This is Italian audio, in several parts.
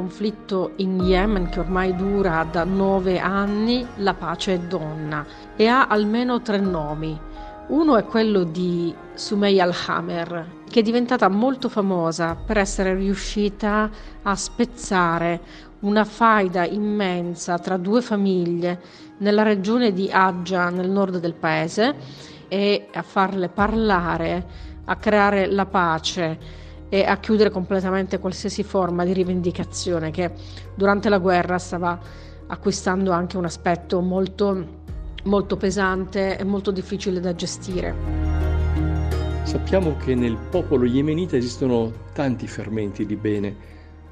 Conflitto in Yemen che ormai dura da nove anni, la pace è donna e ha almeno tre nomi. Uno è quello di Sumey al-Hamer, che è diventata molto famosa per essere riuscita a spezzare una faida immensa tra due famiglie nella regione di Aggia, nel nord del paese, e a farle parlare, a creare la pace e a chiudere completamente qualsiasi forma di rivendicazione che durante la guerra stava acquistando anche un aspetto molto, molto pesante e molto difficile da gestire. Sappiamo che nel popolo yemenita esistono tanti fermenti di bene,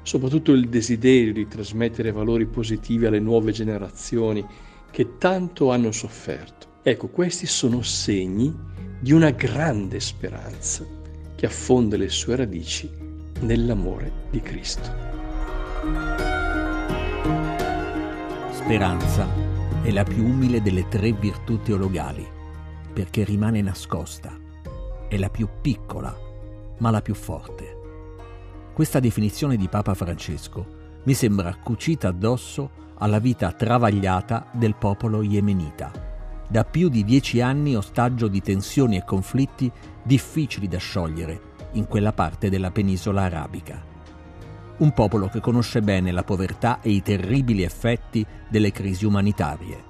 soprattutto il desiderio di trasmettere valori positivi alle nuove generazioni che tanto hanno sofferto. Ecco, questi sono segni di una grande speranza che affonda le sue radici nell'amore di Cristo. Speranza è la più umile delle tre virtù teologali, perché rimane nascosta. È la più piccola, ma la più forte. Questa definizione di Papa Francesco mi sembra cucita addosso alla vita travagliata del popolo yemenita da più di dieci anni ostaggio di tensioni e conflitti difficili da sciogliere in quella parte della penisola arabica. Un popolo che conosce bene la povertà e i terribili effetti delle crisi umanitarie.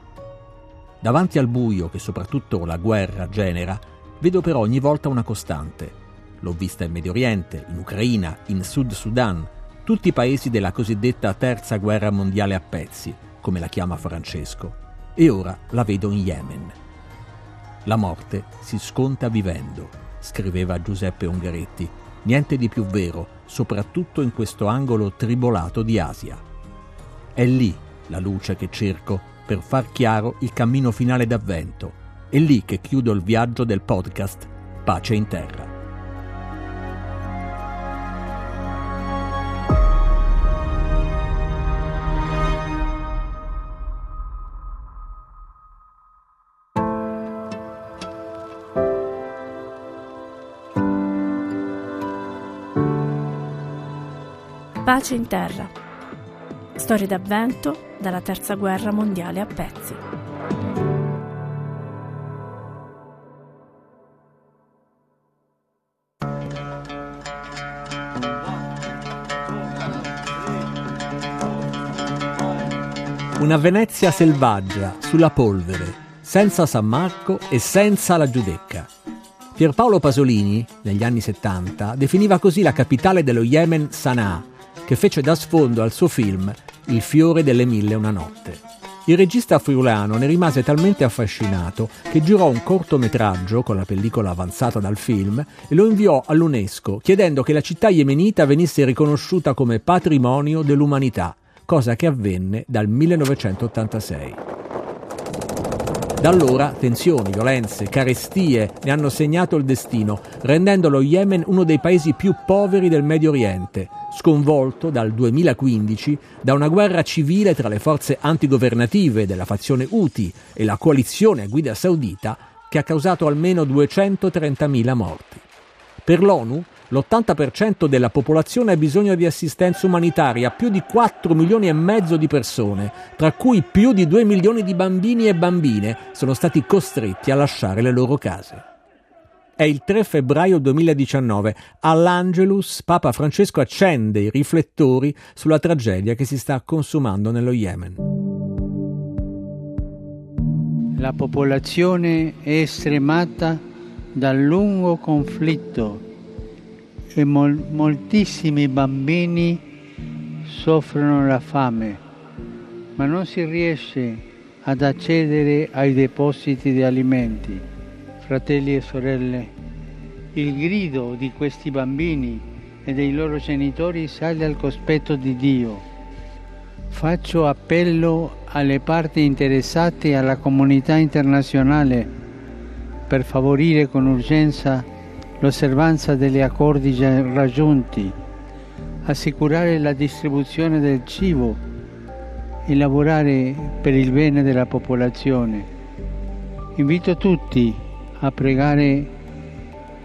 Davanti al buio che soprattutto la guerra genera, vedo però ogni volta una costante. L'ho vista in Medio Oriente, in Ucraina, in Sud Sudan, tutti i paesi della cosiddetta terza guerra mondiale a pezzi, come la chiama Francesco e ora la vedo in Yemen. La morte si sconta vivendo, scriveva Giuseppe Ungaretti, niente di più vero, soprattutto in questo angolo tribolato di Asia. È lì la luce che cerco per far chiaro il cammino finale d'avvento. È lì che chiudo il viaggio del podcast Pace in Terra. Pace in terra. Storie d'avvento dalla terza guerra mondiale a pezzi. Una Venezia selvaggia, sulla polvere, senza San Marco e senza la Giudecca. Pierpaolo Pasolini, negli anni 70, definiva così la capitale dello Yemen Sana'a, che fece da sfondo al suo film Il fiore delle mille e una notte. Il regista friulano ne rimase talmente affascinato che girò un cortometraggio con la pellicola avanzata dal film e lo inviò all'UNESCO chiedendo che la città yemenita venisse riconosciuta come patrimonio dell'umanità, cosa che avvenne dal 1986. Da allora tensioni, violenze, carestie ne hanno segnato il destino, rendendo lo Yemen uno dei paesi più poveri del Medio Oriente, sconvolto dal 2015 da una guerra civile tra le forze antigovernative della fazione Houthi e la coalizione a guida saudita che ha causato almeno 230.000 morti. Per l'ONU l'80% della popolazione ha bisogno di assistenza umanitaria, più di 4 milioni e mezzo di persone, tra cui più di 2 milioni di bambini e bambine sono stati costretti a lasciare le loro case. È il 3 febbraio 2019. All'Angelus Papa Francesco accende i riflettori sulla tragedia che si sta consumando nello Yemen. La popolazione è stremata dal lungo conflitto e mol- moltissimi bambini soffrono la fame, ma non si riesce ad accedere ai depositi di alimenti fratelli e sorelle, il grido di questi bambini e dei loro genitori sale al cospetto di Dio. Faccio appello alle parti interessate e alla comunità internazionale per favorire con urgenza l'osservanza degli accordi già raggiunti, assicurare la distribuzione del cibo e lavorare per il bene della popolazione. Invito tutti a pregare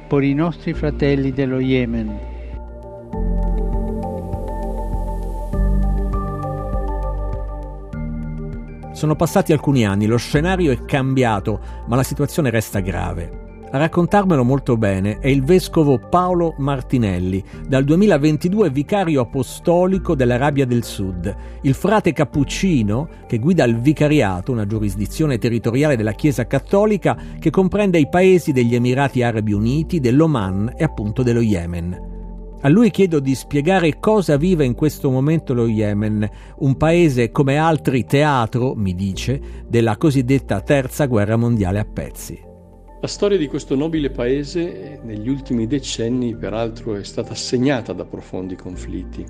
per i nostri fratelli dello Yemen. Sono passati alcuni anni, lo scenario è cambiato, ma la situazione resta grave. A raccontarmelo molto bene è il vescovo Paolo Martinelli, dal 2022 vicario apostolico dell'Arabia del Sud, il frate cappuccino che guida il vicariato, una giurisdizione territoriale della Chiesa Cattolica che comprende i paesi degli Emirati Arabi Uniti, dell'Oman e appunto dello Yemen. A lui chiedo di spiegare cosa vive in questo momento lo Yemen, un paese come altri teatro, mi dice, della cosiddetta terza guerra mondiale a pezzi. La storia di questo nobile paese negli ultimi decenni peraltro è stata segnata da profondi conflitti.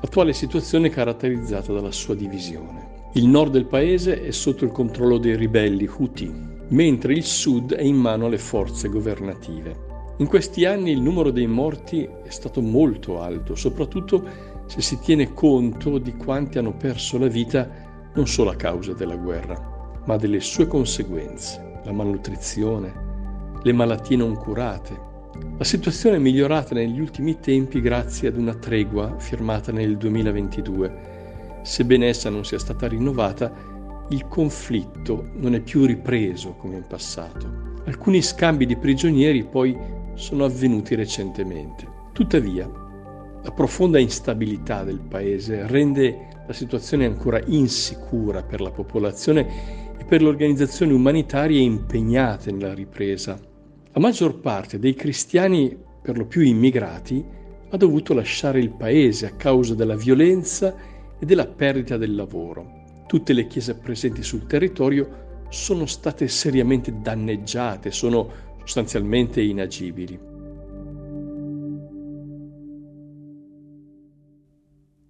L'attuale situazione è caratterizzata dalla sua divisione. Il nord del paese è sotto il controllo dei ribelli Houthi, mentre il sud è in mano alle forze governative. In questi anni il numero dei morti è stato molto alto, soprattutto se si tiene conto di quanti hanno perso la vita non solo a causa della guerra, ma delle sue conseguenze, la malnutrizione, le malattie non curate. La situazione è migliorata negli ultimi tempi grazie ad una tregua firmata nel 2022. Sebbene essa non sia stata rinnovata, il conflitto non è più ripreso come in passato. Alcuni scambi di prigionieri poi sono avvenuti recentemente. Tuttavia, la profonda instabilità del paese rende la situazione ancora insicura per la popolazione per le organizzazioni umanitarie impegnate nella ripresa. La maggior parte dei cristiani, per lo più immigrati, ha dovuto lasciare il paese a causa della violenza e della perdita del lavoro. Tutte le chiese presenti sul territorio sono state seriamente danneggiate, sono sostanzialmente inagibili.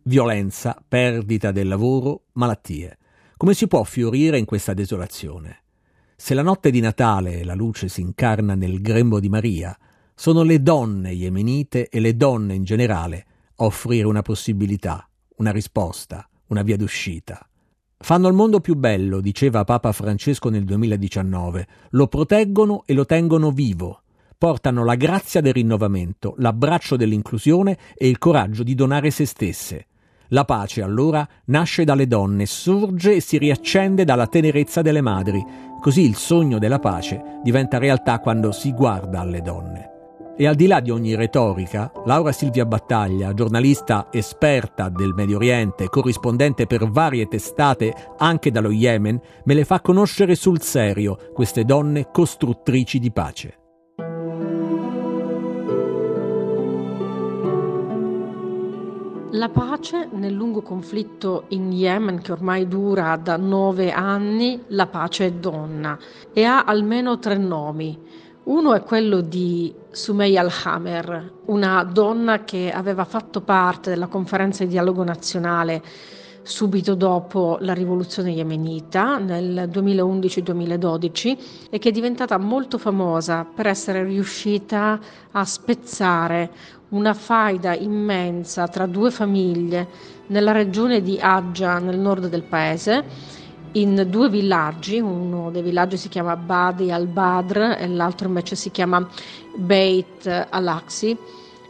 Violenza, perdita del lavoro, malattie. Come si può fiorire in questa desolazione? Se la notte di Natale la luce si incarna nel grembo di Maria, sono le donne yemenite e le donne in generale a offrire una possibilità, una risposta, una via d'uscita. Fanno il mondo più bello, diceva Papa Francesco nel 2019, lo proteggono e lo tengono vivo, portano la grazia del rinnovamento, l'abbraccio dell'inclusione e il coraggio di donare se stesse. La pace allora nasce dalle donne, sorge e si riaccende dalla tenerezza delle madri, così il sogno della pace diventa realtà quando si guarda alle donne. E al di là di ogni retorica, Laura Silvia Battaglia, giornalista esperta del Medio Oriente, corrispondente per varie testate anche dallo Yemen, me le fa conoscere sul serio queste donne costruttrici di pace. La pace nel lungo conflitto in Yemen che ormai dura da nove anni, la pace è donna e ha almeno tre nomi. Uno è quello di Sumey al-Hamer, una donna che aveva fatto parte della conferenza di dialogo nazionale subito dopo la rivoluzione yemenita nel 2011-2012 e che è diventata molto famosa per essere riuscita a spezzare una faida immensa tra due famiglie nella regione di Aggia nel nord del paese in due villaggi, uno dei villaggi si chiama Badi al-Badr e l'altro invece si chiama Beit al-Aqsi,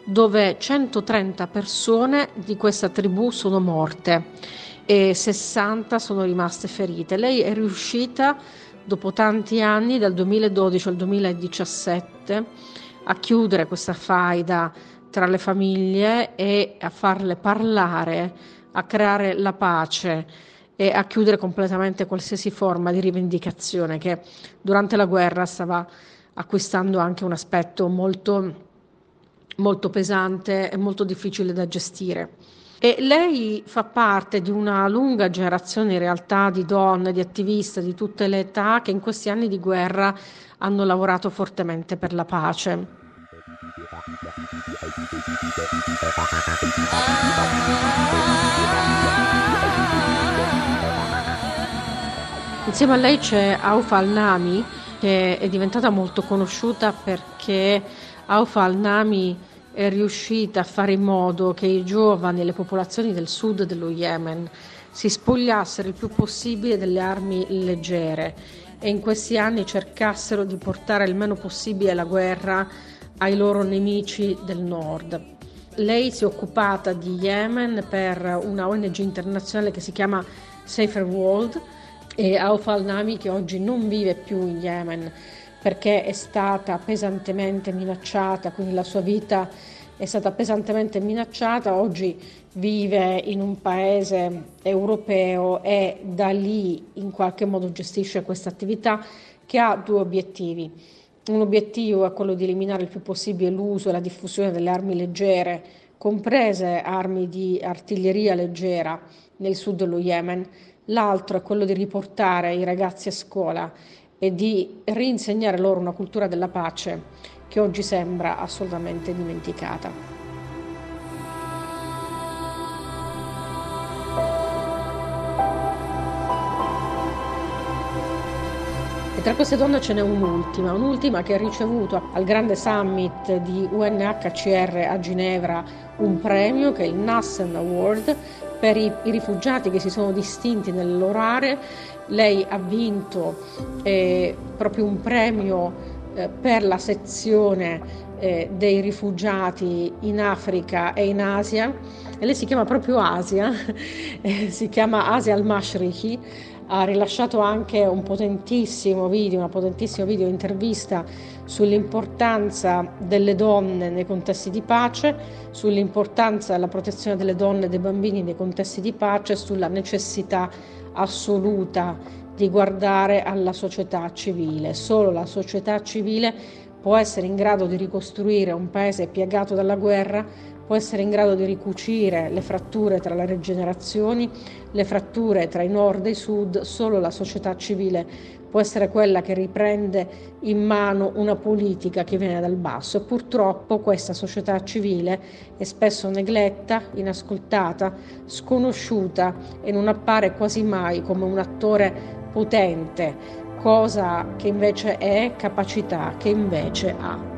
dove 130 persone di questa tribù sono morte e 60 sono rimaste ferite. Lei è riuscita, dopo tanti anni, dal 2012 al 2017, a chiudere questa faida tra le famiglie e a farle parlare, a creare la pace e a chiudere completamente qualsiasi forma di rivendicazione che durante la guerra stava acquistando anche un aspetto molto, molto pesante e molto difficile da gestire. E lei fa parte di una lunga generazione in realtà di donne, di attiviste di tutte le età che in questi anni di guerra hanno lavorato fortemente per la pace. Insieme a lei c'è Aufa Al-Nami, che è diventata molto conosciuta perché Aufa Al-Nami è riuscita a fare in modo che i giovani e le popolazioni del sud dello Yemen si spogliassero il più possibile delle armi leggere e in questi anni cercassero di portare il meno possibile la guerra ai loro nemici del nord. Lei si è occupata di Yemen per una ONG internazionale che si chiama Safer World e Auf al-Nami che oggi non vive più in Yemen perché è stata pesantemente minacciata, quindi la sua vita è stata pesantemente minacciata, oggi vive in un paese europeo e da lì in qualche modo gestisce questa attività che ha due obiettivi. Un obiettivo è quello di eliminare il più possibile l'uso e la diffusione delle armi leggere, comprese armi di artiglieria leggera nel sud dello Yemen. L'altro è quello di riportare i ragazzi a scuola e di rinsegnare loro una cultura della pace che oggi sembra assolutamente dimenticata. E tra queste donne ce n'è un'ultima, un'ultima che ha ricevuto al grande summit di UNHCR a Ginevra un premio che è il Nassen Award per i, i rifugiati che si sono distinti nelle loro aree lei ha vinto eh, proprio un premio eh, per la sezione eh, dei rifugiati in Africa e in Asia. E lei si chiama proprio Asia, eh, si chiama Asia al-Mashriki, ha rilasciato anche un potentissimo video, una potentissima video intervista sull'importanza delle donne nei contesti di pace, sull'importanza della protezione delle donne e dei bambini nei contesti di pace, sulla necessità assoluta di guardare alla società civile. Solo la società civile può essere in grado di ricostruire un paese piagato dalla guerra, può essere in grado di ricucire le fratture tra le generazioni, le fratture tra i nord e i sud, solo la società civile può essere quella che riprende in mano una politica che viene dal basso e purtroppo questa società civile è spesso negletta, inascoltata, sconosciuta e non appare quasi mai come un attore potente, cosa che invece è capacità che invece ha.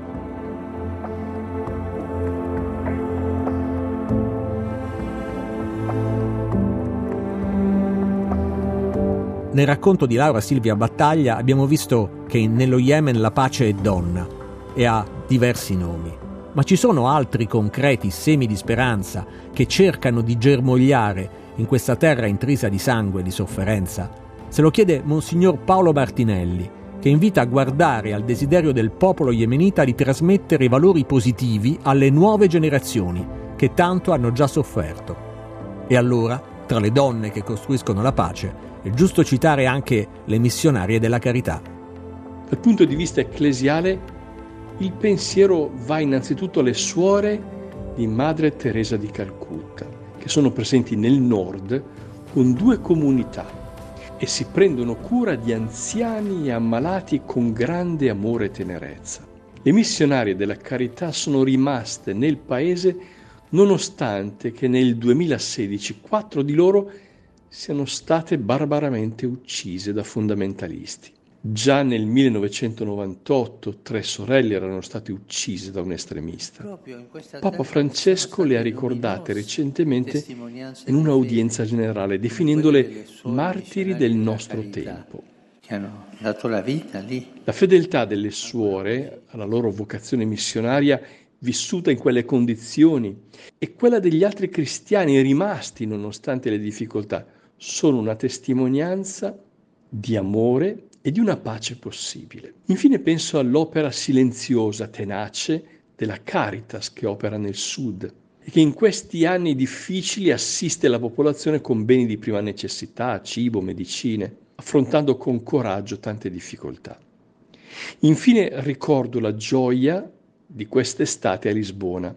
Nel racconto di Laura Silvia Battaglia abbiamo visto che nello Yemen la pace è donna e ha diversi nomi. Ma ci sono altri concreti semi di speranza che cercano di germogliare in questa terra intrisa di sangue e di sofferenza? Se lo chiede Monsignor Paolo Martinelli, che invita a guardare al desiderio del popolo yemenita di trasmettere i valori positivi alle nuove generazioni che tanto hanno già sofferto. E allora, tra le donne che costruiscono la pace, è giusto citare anche le missionarie della carità. Dal punto di vista ecclesiale, il pensiero va innanzitutto alle suore di Madre Teresa di Calcutta, che sono presenti nel nord con due comunità e si prendono cura di anziani e ammalati con grande amore e tenerezza. Le missionarie della carità sono rimaste nel paese nonostante che nel 2016 quattro di loro siano state barbaramente uccise da fondamentalisti. Già nel 1998 tre sorelle erano state uccise da un estremista. Papa Francesco le ha ricordate recentemente in un'audienza generale, definendole martiri del nostro tempo. La fedeltà delle suore alla loro vocazione missionaria vissuta in quelle condizioni e quella degli altri cristiani rimasti nonostante le difficoltà sono una testimonianza di amore e di una pace possibile. Infine penso all'opera silenziosa, tenace della Caritas che opera nel sud e che in questi anni difficili assiste la popolazione con beni di prima necessità, cibo, medicine, affrontando con coraggio tante difficoltà. Infine ricordo la gioia di quest'estate a Lisbona,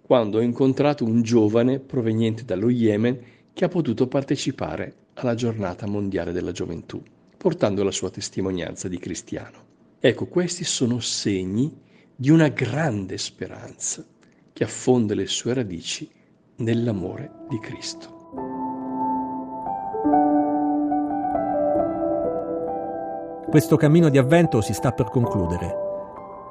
quando ho incontrato un giovane proveniente dallo Yemen che ha potuto partecipare alla giornata mondiale della gioventù, portando la sua testimonianza di cristiano. Ecco, questi sono segni di una grande speranza che affonda le sue radici nell'amore di Cristo. questo cammino di avvento si sta per concludere.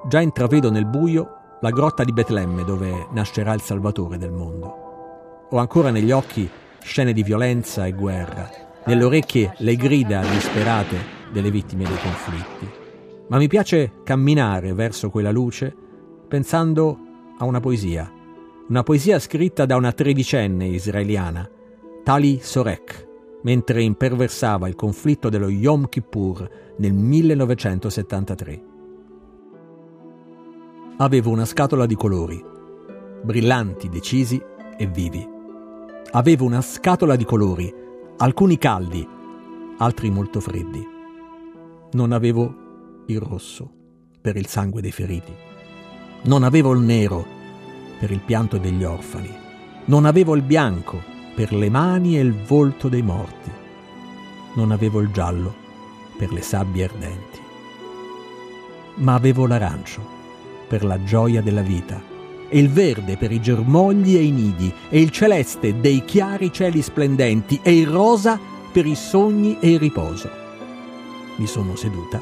Già intravedo nel buio la grotta di Betlemme dove nascerà il Salvatore del mondo. Ho ancora negli occhi scene di violenza e guerra, nelle orecchie le grida disperate delle vittime dei conflitti. Ma mi piace camminare verso quella luce pensando a una poesia, una poesia scritta da una tredicenne israeliana, Tali Sorek, mentre imperversava il conflitto dello Yom Kippur nel 1973. Avevo una scatola di colori, brillanti, decisi e vivi. Avevo una scatola di colori, alcuni caldi, altri molto freddi. Non avevo il rosso per il sangue dei feriti. Non avevo il nero per il pianto degli orfani. Non avevo il bianco per le mani e il volto dei morti. Non avevo il giallo per le sabbie ardenti. Ma avevo l'arancio per la gioia della vita, e il verde per i germogli e i nidi, e il celeste dei chiari cieli splendenti, e il rosa per i sogni e il riposo. Mi sono seduta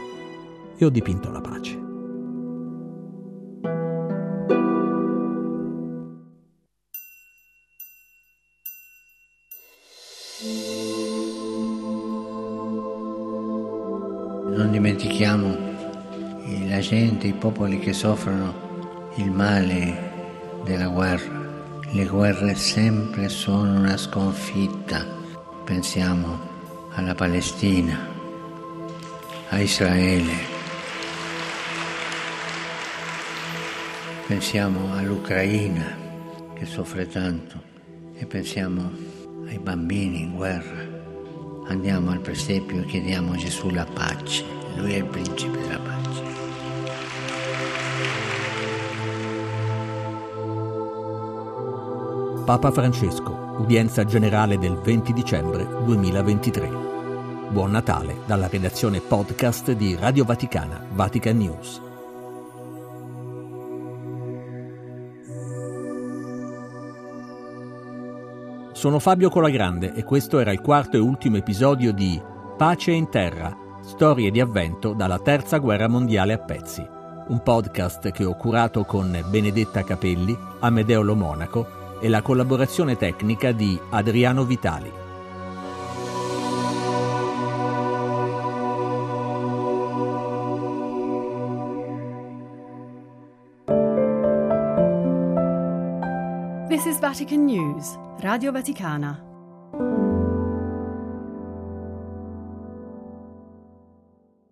e ho dipinto la pace. Non dimentichiamo la gente, i popoli che soffrono il male della guerra. Le guerre sempre sono una sconfitta. Pensiamo alla Palestina, a Israele. Pensiamo all'Ucraina che soffre tanto e pensiamo ai bambini in guerra. Andiamo al presepio e chiediamo a Gesù la pace. Lui è il principe della pace. Papa Francesco, udienza generale del 20 dicembre 2023. Buon Natale dalla redazione podcast di Radio Vaticana, Vatican News. Sono Fabio Colagrande e questo era il quarto e ultimo episodio di Pace in Terra, storie di avvento dalla Terza Guerra Mondiale a pezzi, un podcast che ho curato con Benedetta Capelli, Amedeo Lo Monaco e la collaborazione tecnica di Adriano Vitali. This is Vatican News, Radio Vaticana.